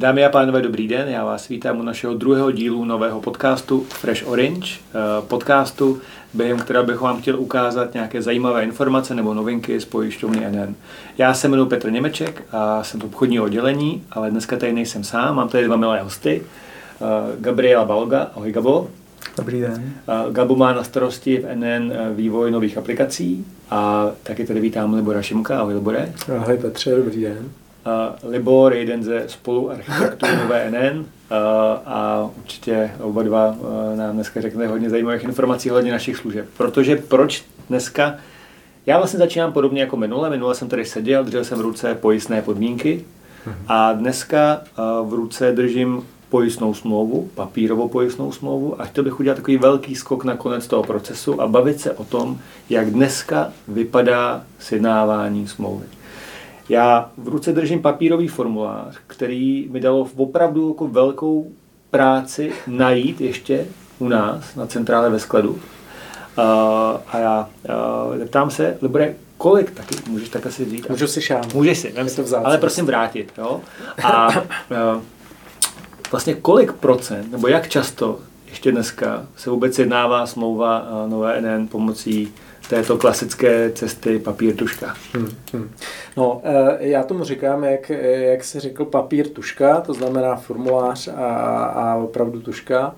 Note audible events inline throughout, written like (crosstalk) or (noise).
Dámy a pánové, dobrý den. Já vás vítám u našeho druhého dílu nového podcastu Fresh Orange, eh, podcastu, během kterého bych vám chtěl ukázat nějaké zajímavé informace nebo novinky z pojišťovny NN. Já se jmenuji Petr Němeček a jsem v obchodního oddělení, ale dneska tady nejsem sám, mám tady dva milé hosty. Eh, Gabriela Balga, ahoj Gabo. Dobrý den. Gabo má na starosti v NN vývoj nových aplikací a taky tady vítám Libora Šimka. Ahoj Libore. Ahoj Petře, dobrý den. Libor je jeden ze spoluarchitektů (clears throat) Nové NN a určitě oba dva nám dneska řekne hodně zajímavých informací ohledně našich služeb. Protože proč dneska, já vlastně začínám podobně jako minule, minule jsem tady seděl, držel jsem v ruce pojistné podmínky a dneska v ruce držím pojistnou smlouvu, papírovou pojistnou smlouvu a chtěl bych udělat takový velký skok na konec toho procesu a bavit se o tom, jak dneska vypadá sjednávání smlouvy. Já v ruce držím papírový formulář, který mi dalo opravdu jako velkou práci najít ještě u nás na centrále ve skladu. Uh, a já uh, se, Libore, kolik taky, můžeš tak asi říct? Můžu si šám. Můžeš si, vem to vzát, ale prosím vrátit. Jo? A (coughs) uh, vlastně kolik procent, nebo jak často ještě dneska se vůbec jednává smlouva uh, nové NN pomocí této klasické cesty papír tuška. Hmm, hmm. No, eh, já tomu říkám, jak, jak se řekl, papír tuška, to znamená formulář a, a opravdu tuška.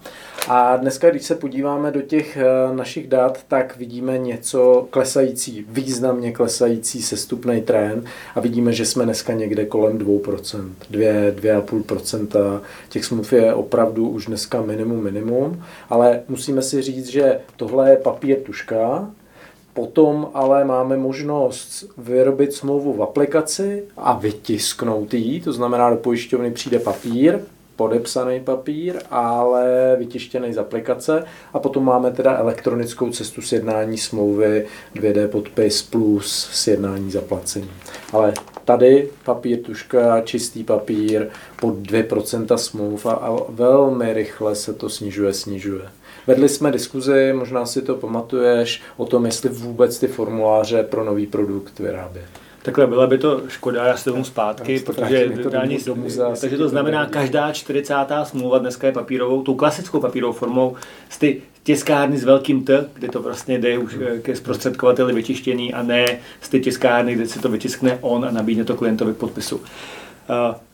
A dneska, když se podíváme do těch eh, našich dat, tak vidíme něco klesající, významně klesající sestupný trend a vidíme, že jsme dneska někde kolem 2%, 2, 2,5%. Těch smluv je opravdu už dneska minimum, minimum, ale musíme si říct, že tohle je papír tuška, Potom ale máme možnost vyrobit smlouvu v aplikaci a vytisknout ji, to znamená do pojišťovny přijde papír, podepsaný papír, ale vytištěný z aplikace a potom máme teda elektronickou cestu sjednání smlouvy, 2D podpis plus sjednání zaplacení. Ale tady papír, tuška, čistý papír pod 2% smluv a velmi rychle se to snižuje, snižuje. Vedli jsme diskuzi, možná si to pamatuješ, o tom, jestli vůbec ty formuláře pro nový produkt vyrábět. Takhle byla by to škoda, já se tomu zpátky, to protože, to dání, do muzea, takže to znamená, každá 40. smlouva dneska je papírovou, tou klasickou papírovou formou z ty tiskárny s velkým T, kde to vlastně jde už hmm. ke zprostředkovateli vytištění a ne z ty tiskárny, kde si to vytiskne on a nabídne to klientovi k podpisu.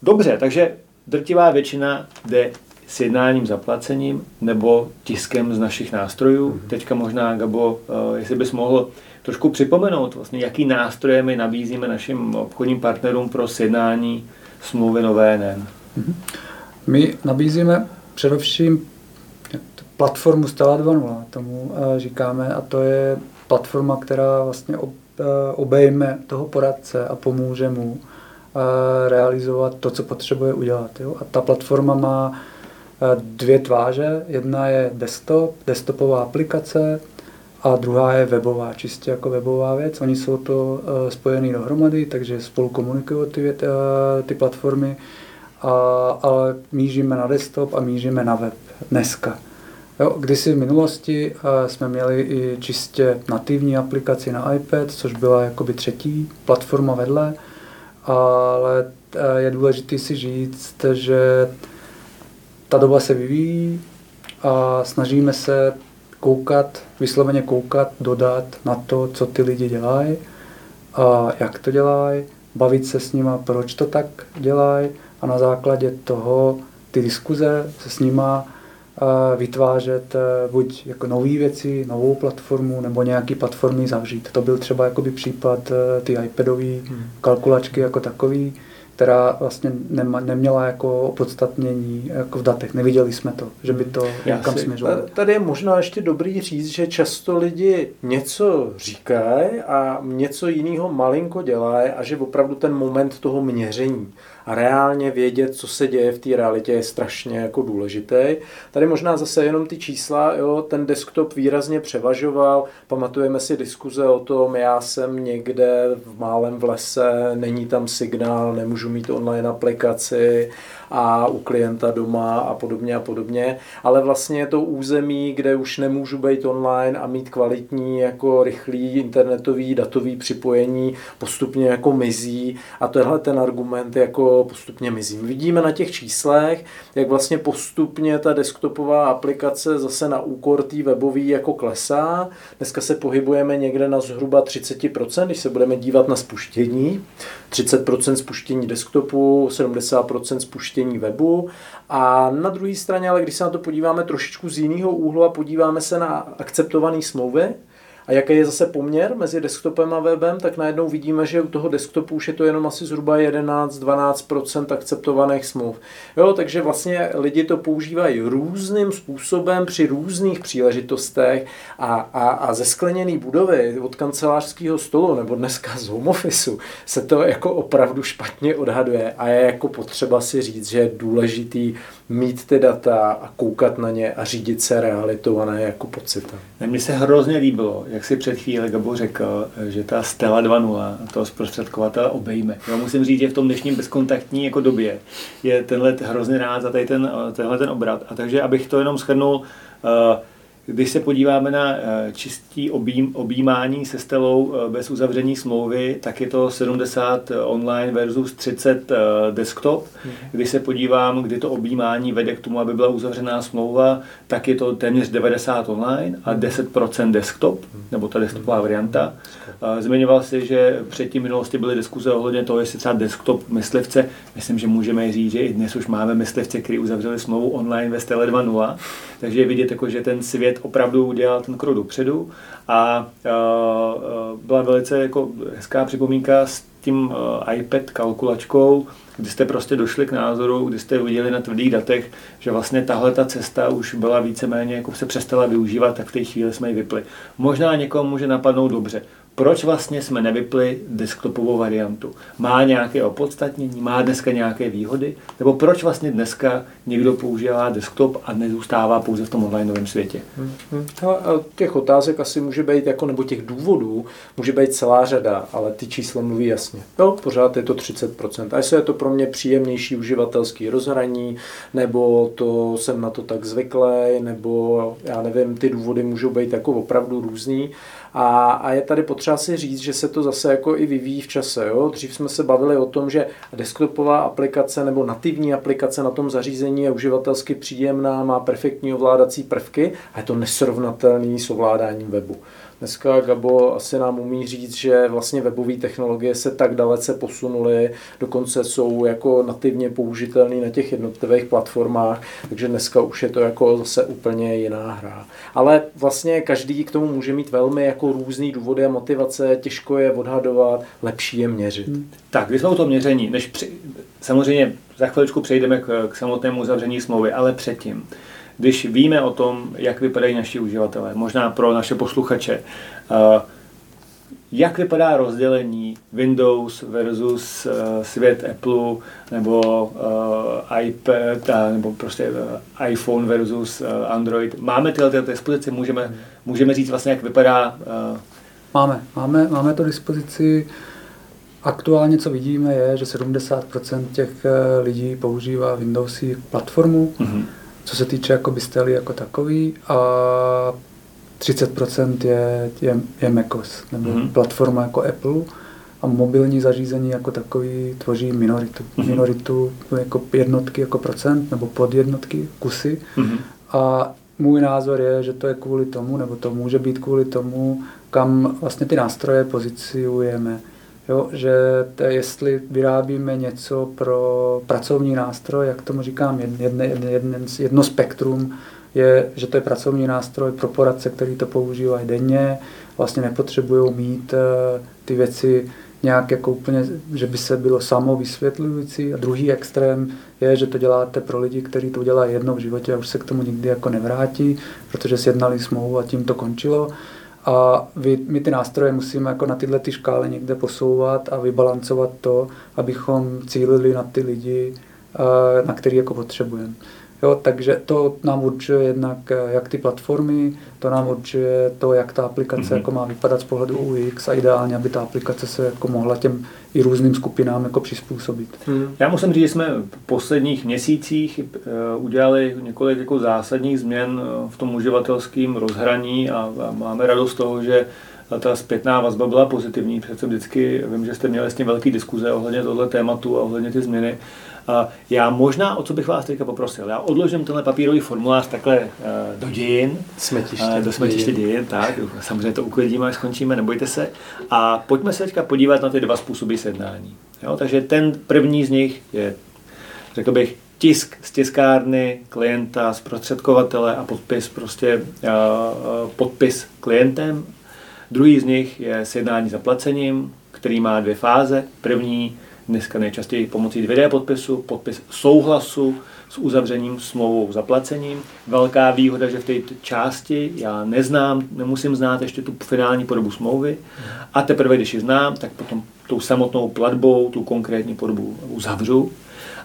Dobře, takže drtivá většina jde s jednáním zaplacením nebo tiskem z našich nástrojů. Mm-hmm. Teďka možná, Gabo, eh, jestli bys mohl trošku připomenout, vlastně, jaký nástroje my nabízíme našim obchodním partnerům pro sjednání smlouvy nové NN. Mm-hmm. My nabízíme především platformu Stella 2.0, tomu eh, říkáme, a to je platforma, která vlastně eh, obejme toho poradce a pomůže mu realizovat to, co potřebuje udělat. Jo? A ta platforma má dvě tváře. Jedna je desktop, desktopová aplikace a druhá je webová, čistě jako webová věc. Oni jsou to uh, spojený dohromady, takže spolu komunikují ty, uh, ty platformy, a, ale míříme na desktop a míříme na web dneska. Jo, kdysi v minulosti uh, jsme měli i čistě nativní aplikaci na iPad, což byla jakoby třetí platforma vedle, ale je důležité si říct, že ta doba se vyvíjí a snažíme se koukat, vysloveně koukat, dodat na to, co ty lidi dělají a jak to dělají, bavit se s nima, proč to tak dělají a na základě toho ty diskuze se s nima vytvářet e, buď jako nové věci, novou platformu, nebo nějaký platformy zavřít. To byl třeba jakoby případ e, ty iPadové hmm. kalkulačky jako takový, která vlastně nema, neměla jako opodstatnění jako v datech. Neviděli jsme to, že by to někam směřovalo. Tady je možná ještě dobrý říct, že často lidi něco říkají a něco jiného malinko dělají a že opravdu ten moment toho měření reálně vědět, co se děje v té realitě je strašně jako důležité. Tady možná zase jenom ty čísla, jo, ten desktop výrazně převažoval, pamatujeme si diskuze o tom, já jsem někde v málem v lese, není tam signál, nemůžu mít online aplikaci, a u klienta doma a podobně a podobně, ale vlastně je to území, kde už nemůžu být online a mít kvalitní jako rychlý internetový datový připojení postupně jako mizí. A tenhle ten argument jako postupně mizí. Vidíme na těch číslech, jak vlastně postupně ta desktopová aplikace zase na úkor té webové jako klesá. Dneska se pohybujeme někde na zhruba 30%, když se budeme dívat na spuštění. 30% spuštění desktopu, 70% spuštění webu. A na druhé straně, ale když se na to podíváme trošičku z jiného úhlu a podíváme se na akceptované smlouvy, a jaký je zase poměr mezi desktopem a webem, tak najednou vidíme, že u toho desktopu už je to jenom asi zhruba 11-12% akceptovaných smluv. Jo, takže vlastně lidi to používají různým způsobem při různých příležitostech a, a, a ze skleněné budovy od kancelářského stolu nebo dneska z home office se to jako opravdu špatně odhaduje a je jako potřeba si říct, že je důležitý mít ty data a koukat na ně a řídit se realitou a ne jako pocitem. Mně se hrozně líbilo, jak si před chvíli Gabo řekl, že ta Stella 2.0 toho zprostředkovatele obejme. Já musím říct, že v tom dnešním bezkontaktní jako době je tenhle hrozně rád za tady ten, tenhle ten obrat. A takže, abych to jenom shrnul, uh, když se podíváme na eh, čistý obím, objímání se Stelou eh, bez uzavření smlouvy, tak je to 70 eh, online versus 30 desktop. Mhm. Když se podívám, kdy to objímání vede k tomu, aby byla uzavřená smlouva, tak je to téměř 90 online a 10% mhm. desktop, mhm. nebo ta desktopová varianta. Zmiňoval si, že předtím minulosti byly diskuze ohledně toho, jestli třeba desktop myslivce. Myslím, že můžeme říct, že i dnes už máme myslivce, kteří uzavřeli smlouvu online ve Stele 2.0. Takže je vidět, jako, že ten svět opravdu udělal ten krok dopředu. A byla velice jako hezká připomínka s tím iPad kalkulačkou, kdy jste prostě došli k názoru, kdy jste viděli na tvrdých datech, že vlastně tahle ta cesta už byla víceméně, jako se přestala využívat, tak v té chvíli jsme ji vypli. Možná někomu může napadnout dobře proč vlastně jsme nevypli desktopovou variantu. Má nějaké opodstatnění, má dneska nějaké výhody, nebo proč vlastně dneska někdo používá desktop a nezůstává pouze v tom onlineovém světě? Hmm, hmm. těch otázek asi může být, jako, nebo těch důvodů může být celá řada, ale ty čísla mluví jasně. Jo, pořád je to 30%. A jestli je to pro mě příjemnější uživatelský rozhraní, nebo to jsem na to tak zvyklý, nebo já nevím, ty důvody můžou být jako opravdu různý. A, a je tady potřeba si říct, že se to zase jako i vyvíjí v čase. Jo? Dřív jsme se bavili o tom, že desktopová aplikace nebo nativní aplikace na tom zařízení je uživatelsky příjemná, má perfektní ovládací prvky a je to nesrovnatelný s ovládáním webu. Dneska Gabo asi nám umí říct, že vlastně webové technologie se tak dalece posunuly, dokonce jsou jako nativně použitelné na těch jednotlivých platformách, takže dneska už je to jako zase úplně jiná hra. Ale vlastně každý k tomu může mít velmi jako různý důvody a motivace, těžko je odhadovat, lepší je měřit. Hmm. Tak, když jsme to měření, než při... samozřejmě za chviličku přejdeme k, k samotnému uzavření smlouvy, ale předtím když víme o tom, jak vypadají naši uživatelé, možná pro naše posluchače, eh, jak vypadá rozdělení Windows versus uh, svět Apple nebo uh, iPad a, nebo prostě uh, iPhone versus uh, Android? Máme tyhle ty dispozici, můžeme, můžeme říct vlastně, jak vypadá? Uh... Máme, máme, máme to dispozici. Aktuálně, co vidíme, je, že 70% těch lidí používá Windowsy platformu. Mm-hmm co se týče jako Stely jako takový a 30% je, je, je MacOS, nebo mm-hmm. platforma jako Apple a mobilní zařízení jako takový tvoří minoritu. Mm-hmm. Minoritu jako jednotky jako procent nebo podjednotky, kusy. Mm-hmm. A můj názor je, že to je kvůli tomu, nebo to může být kvůli tomu, kam vlastně ty nástroje poziciujeme. Jo, že to, jestli vyrábíme něco pro pracovní nástroj, jak tomu říkám, jedne, jedne, jedne, jedno spektrum je, že to je pracovní nástroj pro poradce, který to používají denně, vlastně nepotřebují mít uh, ty věci nějak jako úplně, že by se bylo samo vysvětlující. A druhý extrém je, že to děláte pro lidi, kteří to dělají jednou v životě a už se k tomu nikdy jako nevrátí, protože sjednali smlouvu a tím to končilo. A vy, my ty nástroje musíme jako na tyhle ty škále někde posouvat a vybalancovat to, abychom cílili na ty lidi, na který jako potřebujeme. Jo, takže to nám určuje jednak jak ty platformy, to nám určuje to, jak ta aplikace mm-hmm. jako má vypadat z pohledu UX a ideálně, aby ta aplikace se jako mohla těm i různým skupinám jako přizpůsobit. Hmm. Já musím říct, že jsme v posledních měsících uh, udělali několik jako zásadních změn v tom uživatelském rozhraní a, a máme radost z toho, že ta zpětná vazba byla pozitivní. Přece vždycky vím, že jste měli s tím velký diskuze ohledně tohle tématu a ohledně ty změny. Já možná, o co bych vás teďka poprosil, já odložím tenhle papírový formulář takhle eh, do dějin. Smetiště. Eh, do smetiště dějin. dějin, tak. Samozřejmě to uklidíme, až skončíme, nebojte se. A pojďme se teďka podívat na ty dva způsoby sjednání. Jo, takže ten první z nich je, řekl bych, tisk z tiskárny klienta, zprostředkovatele a podpis prostě uh, podpis klientem. Druhý z nich je sjednání zaplacením, který má dvě fáze. První dneska nejčastěji pomocí 2D podpisu, podpis souhlasu s uzavřením smlouvou zaplacením. Velká výhoda, že v té části já neznám, nemusím znát ještě tu finální podobu smlouvy a teprve, když ji znám, tak potom tou samotnou platbou tu konkrétní podobu uzavřu.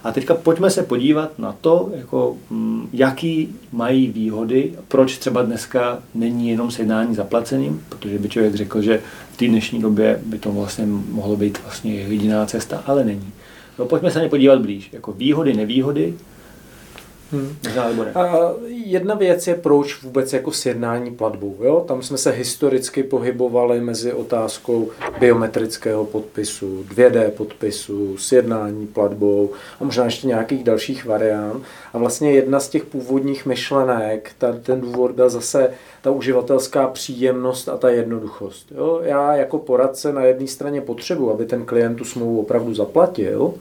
A teďka pojďme se podívat na to, jako, mm, jaký mají výhody, proč třeba dneska není jenom sjednání zaplacením, protože by člověk řekl, že v té dnešní době by to vlastně mohlo být vlastně jediná cesta, ale není. No, pojďme se na ně podívat blíž. Jako výhody, nevýhody, Hmm. Jedna věc je, proč vůbec jako sjednání platbou. Jo? Tam jsme se historicky pohybovali mezi otázkou biometrického podpisu, 2D podpisu, sjednání platbou a možná ještě nějakých dalších variant. A vlastně jedna z těch původních myšlenek, ta, ten důvod byl zase ta uživatelská příjemnost a ta jednoduchost. Jo? Já jako poradce na jedné straně potřebuji, aby ten klient tu smlouvu opravdu zaplatil,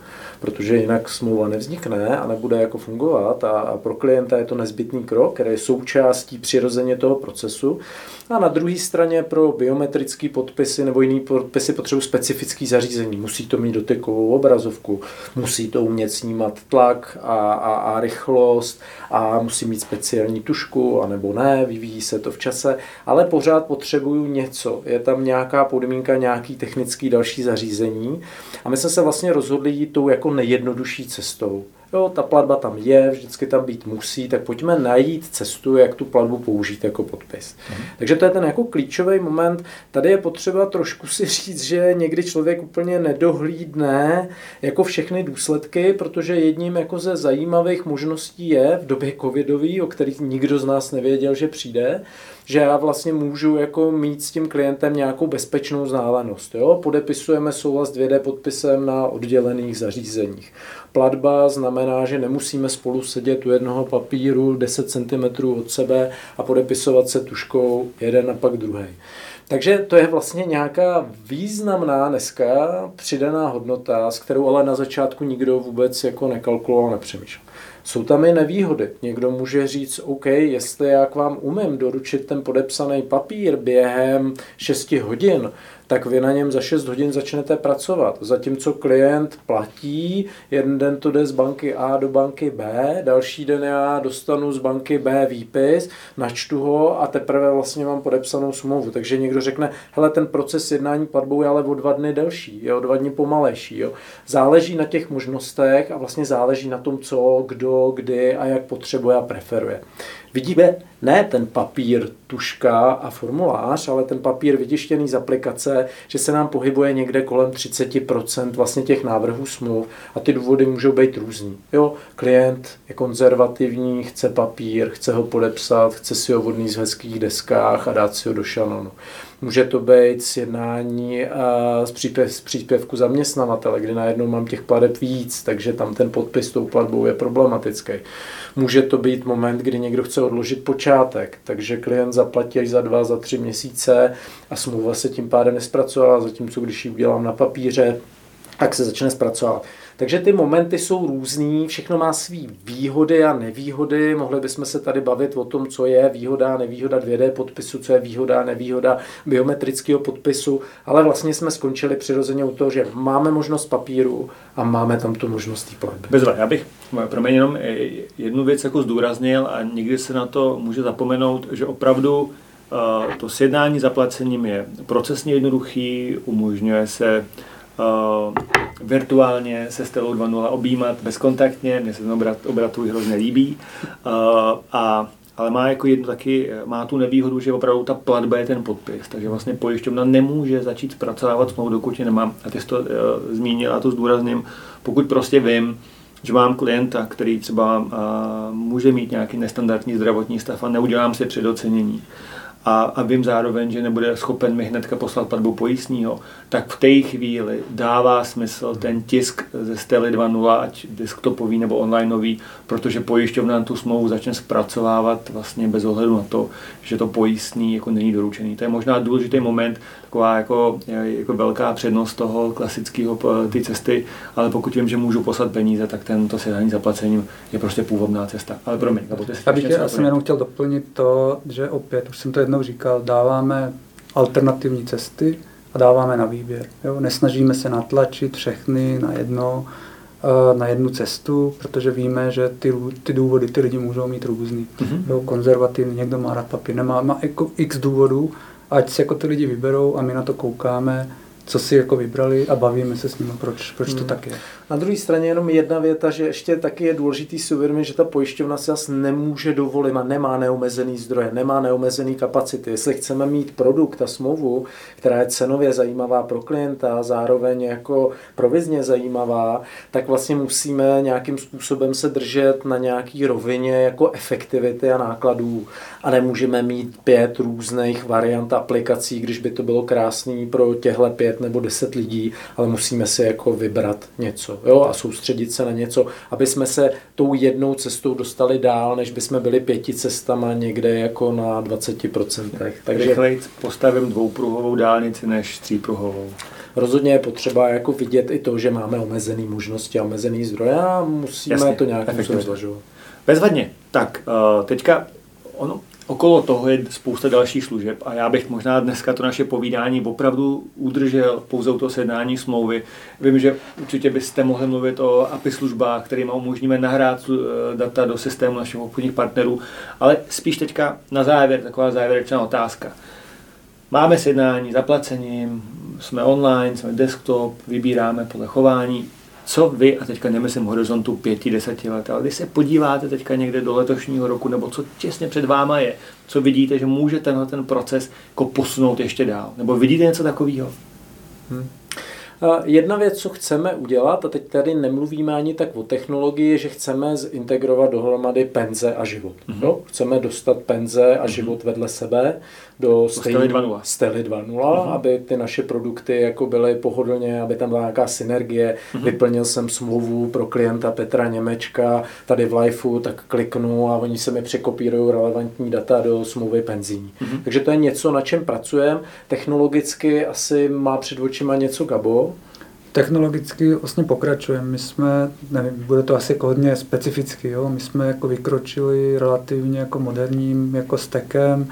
protože jinak smlouva nevznikne a nebude jako fungovat a, a pro klienta je to nezbytný krok, který je součástí přirozeně toho procesu. A na druhé straně pro biometrické podpisy nebo jiný podpisy potřebují specifické zařízení. Musí to mít dotykovou obrazovku, musí to umět snímat tlak a, a, a rychlost a musí mít speciální tušku, anebo ne, vyvíjí se to v čase, ale pořád potřebuju něco. Je tam nějaká podmínka, nějaký technický další zařízení a my jsme se vlastně rozhodli jít tou jako nejjednodušší cestou. Jo, ta platba tam je, vždycky tam být musí, tak pojďme najít cestu, jak tu platbu použít jako podpis. Mhm. Takže to je ten jako klíčový moment. Tady je potřeba trošku si říct, že někdy člověk úplně nedohlídne jako všechny důsledky, protože jedním jako ze zajímavých možností je v době covidový, o kterých nikdo z nás nevěděl, že přijde, že já vlastně můžu jako mít s tím klientem nějakou bezpečnou vzdálenost. Jo? Podepisujeme souhlas 2D podpisem na oddělených zařízeních. Platba znamená, že nemusíme spolu sedět u jednoho papíru 10 cm od sebe a podepisovat se tuškou jeden a pak druhý. Takže to je vlastně nějaká významná dneska přidaná hodnota, s kterou ale na začátku nikdo vůbec jako nekalkuloval, nepřemýšlel. Jsou tam i nevýhody. Někdo může říct, OK, jestli já k vám umím doručit ten podepsaný papír během 6 hodin, tak vy na něm za 6 hodin začnete pracovat. Zatímco klient platí, jeden den to jde z banky A do banky B, další den já dostanu z banky B výpis, načtu ho a teprve vlastně mám podepsanou smlouvu. Takže někdo řekne, hele, ten proces jednání platbou je ale o dva dny delší, je o dva dny pomalejší. Jo. Záleží na těch možnostech a vlastně záleží na tom, co, kdo, kdy a jak potřebuje a preferuje. Vidíme ne ten papír, tuška a formulář, ale ten papír vytištěný z aplikace, že se nám pohybuje někde kolem 30% vlastně těch návrhů smluv a ty důvody můžou být různý. Jo, klient je konzervativní, chce papír, chce ho podepsat, chce si ho vodný z hezkých deskách a dát si ho do šanonu. Může to být sjednání z, příspěv, z příspěvku zaměstnavatele, kdy najednou mám těch plateb víc, takže tam ten podpis tou platbou je problematický. Může to být moment, kdy někdo chce odložit počátek, takže klient zaplatí až za dva, za tři měsíce a smlouva se tím pádem nespracovala, zatímco když ji udělám na papíře, tak se začne zpracovat. Takže ty momenty jsou různý, všechno má svý výhody a nevýhody. Mohli bychom se tady bavit o tom, co je výhoda a nevýhoda 2D podpisu, co je výhoda a nevýhoda biometrického podpisu, ale vlastně jsme skončili přirozeně u toho, že máme možnost papíru a máme tam tu možnost té platby. Bezva, já bych pro mě jenom jednu věc jako zdůraznil a někdy se na to může zapomenout, že opravdu to sjednání zaplacením je procesně jednoduchý, umožňuje se virtuálně se Stelou 2.0 objímat bezkontaktně, mně se ten obrat, obrat hrozně líbí. Uh, a ale má jako jednu taky, má tu nevýhodu, že opravdu ta platba je ten podpis, takže vlastně pojišťovna nemůže začít zpracovávat smlouvu, dokud je nemám. A ty jsi to uh, zmínil a to zdůrazním, pokud prostě vím, že mám klienta, který třeba může mít nějaký nestandardní zdravotní stav a neudělám si předocenění, a, a vím zároveň, že nebude schopen mi hnedka poslat platbu pojistního, tak v té chvíli dává smysl ten tisk ze Stely 2.0, ať desktopový nebo onlineový, protože pojišťovna tu smlouvu začne zpracovávat vlastně bez ohledu na to, že to pojistný jako není doručený. To je možná důležitý moment, taková jako, jako velká přednost toho klasického ty cesty, ale pokud vím, že můžu poslat peníze, tak tento sedání zaplacením je prostě původná cesta. Ale promiň, nebo ty já bych já jsem jenom chtěl doplnit to, že opět, už jsem to jednou říkal, dáváme alternativní cesty a dáváme na výběr. Jo? Nesnažíme se natlačit všechny na jedno, eh, na jednu cestu, protože víme, že ty, ty důvody ty lidi můžou mít různý. Mm-hmm. Jo, konzervativní, někdo má rád papír, nemá, má jako x důvodů, ať si jako ty lidi vyberou a my na to koukáme, co si jako vybrali a bavíme se s nimi, proč, proč to hmm. tak je. Na druhé straně jenom jedna věta, že ještě taky je důležitý si uvědomit, že ta pojišťovna si asi nemůže dovolit a nemá neomezený zdroje, nemá neomezený kapacity. Jestli chceme mít produkt a smlouvu, která je cenově zajímavá pro klienta, zároveň jako provizně zajímavá, tak vlastně musíme nějakým způsobem se držet na nějaký rovině jako efektivity a nákladů a nemůžeme mít pět různých variant aplikací, když by to bylo krásný pro těchto pět nebo deset lidí, ale musíme si jako vybrat něco jo, a soustředit se na něco, aby jsme se tou jednou cestou dostali dál, než bychom byli pěti cestama někde jako na 20%. Takže Rychleji postavím dvoupruhovou dálnici než třípruhovou. Rozhodně je potřeba jako vidět i to, že máme omezené možnosti a omezený zdroje a musíme Jasně, to nějak zvažovat. Bezvadně. Tak, uh, teďka ono, Okolo toho je spousta dalších služeb a já bych možná dneska to naše povídání opravdu udržel pouze u toho sednání smlouvy. Vím, že určitě byste mohli mluvit o API službách, kterými umožníme nahrát eh, data do systému našich obchodních partnerů, ale spíš teďka na závěr taková závěrečná otázka. Máme sjednání zaplacením, jsme online, jsme desktop, vybíráme podle chování co vy, a teďka nemyslím horizontu pěti, deseti let, ale když se podíváte teďka někde do letošního roku, nebo co těsně před váma je, co vidíte, že může tenhle ten proces jako posunout ještě dál? Nebo vidíte něco takového? Hmm. Jedna věc, co chceme udělat, a teď tady nemluvíme ani tak o technologii, že chceme zintegrovat dohromady penze a život. Mm-hmm. No, chceme dostat penze a mm-hmm. život vedle sebe do 2.0, Stely 2.0 mm-hmm. aby ty naše produkty jako byly pohodlně, aby tam byla nějaká synergie. Mm-hmm. Vyplnil jsem smlouvu pro klienta Petra Němečka tady v Lifeu, tak kliknu a oni se mi překopírují relevantní data do smlouvy penzijní. Mm-hmm. Takže to je něco, na čem pracujeme. Technologicky asi má před očima něco Gabo, technologicky vlastně pokračujeme. My jsme, nevím, bude to asi jako hodně specificky, jo? my jsme jako vykročili relativně jako moderním jako stekem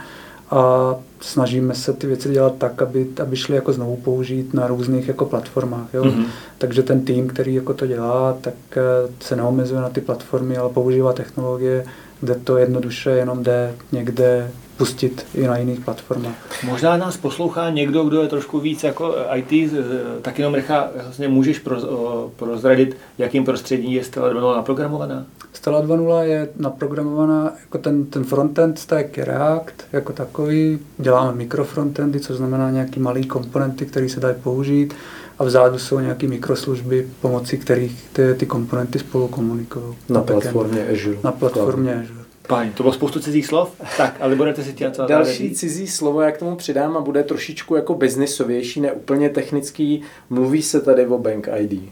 a snažíme se ty věci dělat tak, aby, aby šly jako znovu použít na různých jako platformách. Jo? Mm-hmm. Takže ten tým, který jako to dělá, tak eh, se neomezuje na ty platformy, ale používá technologie, kde to jednoduše jenom jde někde pustit i na jiných platformách. Možná nás poslouchá někdo, kdo je trošku víc jako IT, tak jenom Recha, vlastně můžeš prozradit, jakým prostředí je Stella 2.0 naprogramovaná? Stella 2.0 je naprogramovaná jako ten, ten frontend stack je React jako takový. Děláme mikrofrontendy, což znamená nějaký malý komponenty, které se dají použít a vzadu jsou nějaké mikroslužby, pomocí kterých ty, ty komponenty spolu komunikují. Na, na platformě Azure. Na platformě Azure. Fajn, to bylo spoustu cizích slov. Tak, ale budete si co Další cizí slovo, jak tomu přidám a bude trošičku jako biznisovější, ne úplně technický. Mluví se tady o Bank ID.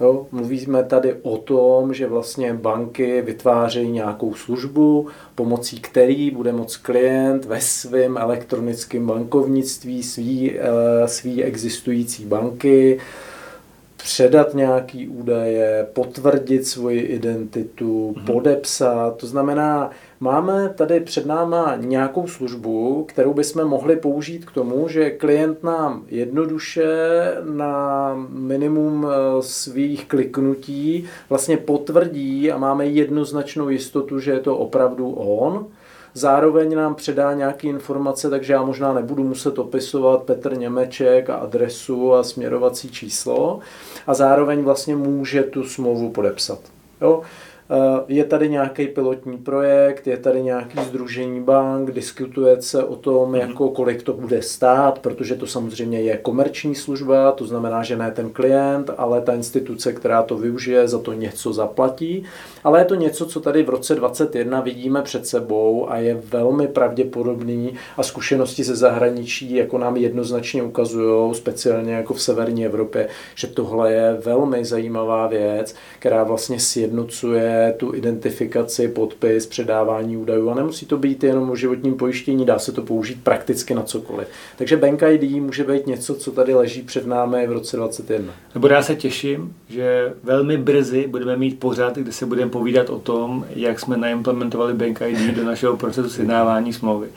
Jo, mluvíme tady o tom, že vlastně banky vytvářejí nějakou službu, pomocí který bude moct klient ve svém elektronickém bankovnictví svý, eh, svý existující banky předat nějaký údaje, potvrdit svoji identitu, mm-hmm. podepsat. To znamená, máme tady před náma nějakou službu, kterou bychom mohli použít k tomu, že klient nám jednoduše na minimum eh, svých kliknutí vlastně potvrdí a máme jednoznačnou jistotu, že je to opravdu on zároveň nám předá nějaké informace, takže já možná nebudu muset opisovat Petr Němeček a adresu a směrovací číslo a zároveň vlastně může tu smlouvu podepsat. Jo? Eh, je tady nějaký pilotní projekt, je tady nějaký združení bank, diskutuje se o tom, mhm. jako kolik to bude stát, protože to samozřejmě je komerční služba, to znamená, že ne ten klient, ale ta instituce, která to využije, za to něco zaplatí. Ale je to něco, co tady v roce 2021 vidíme před sebou a je velmi pravděpodobný a zkušenosti ze zahraničí jako nám jednoznačně ukazují, speciálně jako v severní Evropě, že tohle je velmi zajímavá věc, která vlastně sjednocuje tu identifikaci, podpis, předávání údajů a nemusí to být jenom o životním pojištění, dá se to použít prakticky na cokoliv. Takže Bank ID může být něco, co tady leží před námi v roce 2021. Nebo já se těším, že velmi brzy budeme mít pořád, kde se budeme povídat o tom, jak jsme naimplementovali Bank ID do našeho procesu sjednávání smlouvy.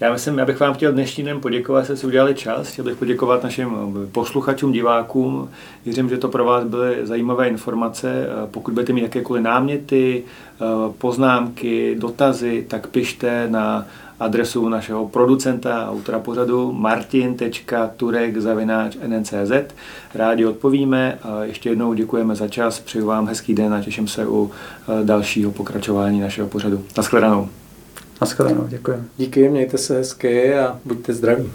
Já myslím, já bych vám chtěl dnešní den poděkovat, že jste si udělali čas. Chtěl bych poděkovat našim posluchačům, divákům. Věřím, že to pro vás byly zajímavé informace. Pokud budete mít jakékoliv náměty, poznámky, dotazy, tak pište na adresu našeho producenta autora pořadu martin.turek.nncz. Rádi odpovíme a ještě jednou děkujeme za čas, přeju vám hezký den a těším se u dalšího pokračování našeho pořadu. Naschledanou. Naschledanou, děkuji. Díky, mějte se hezky a buďte zdraví.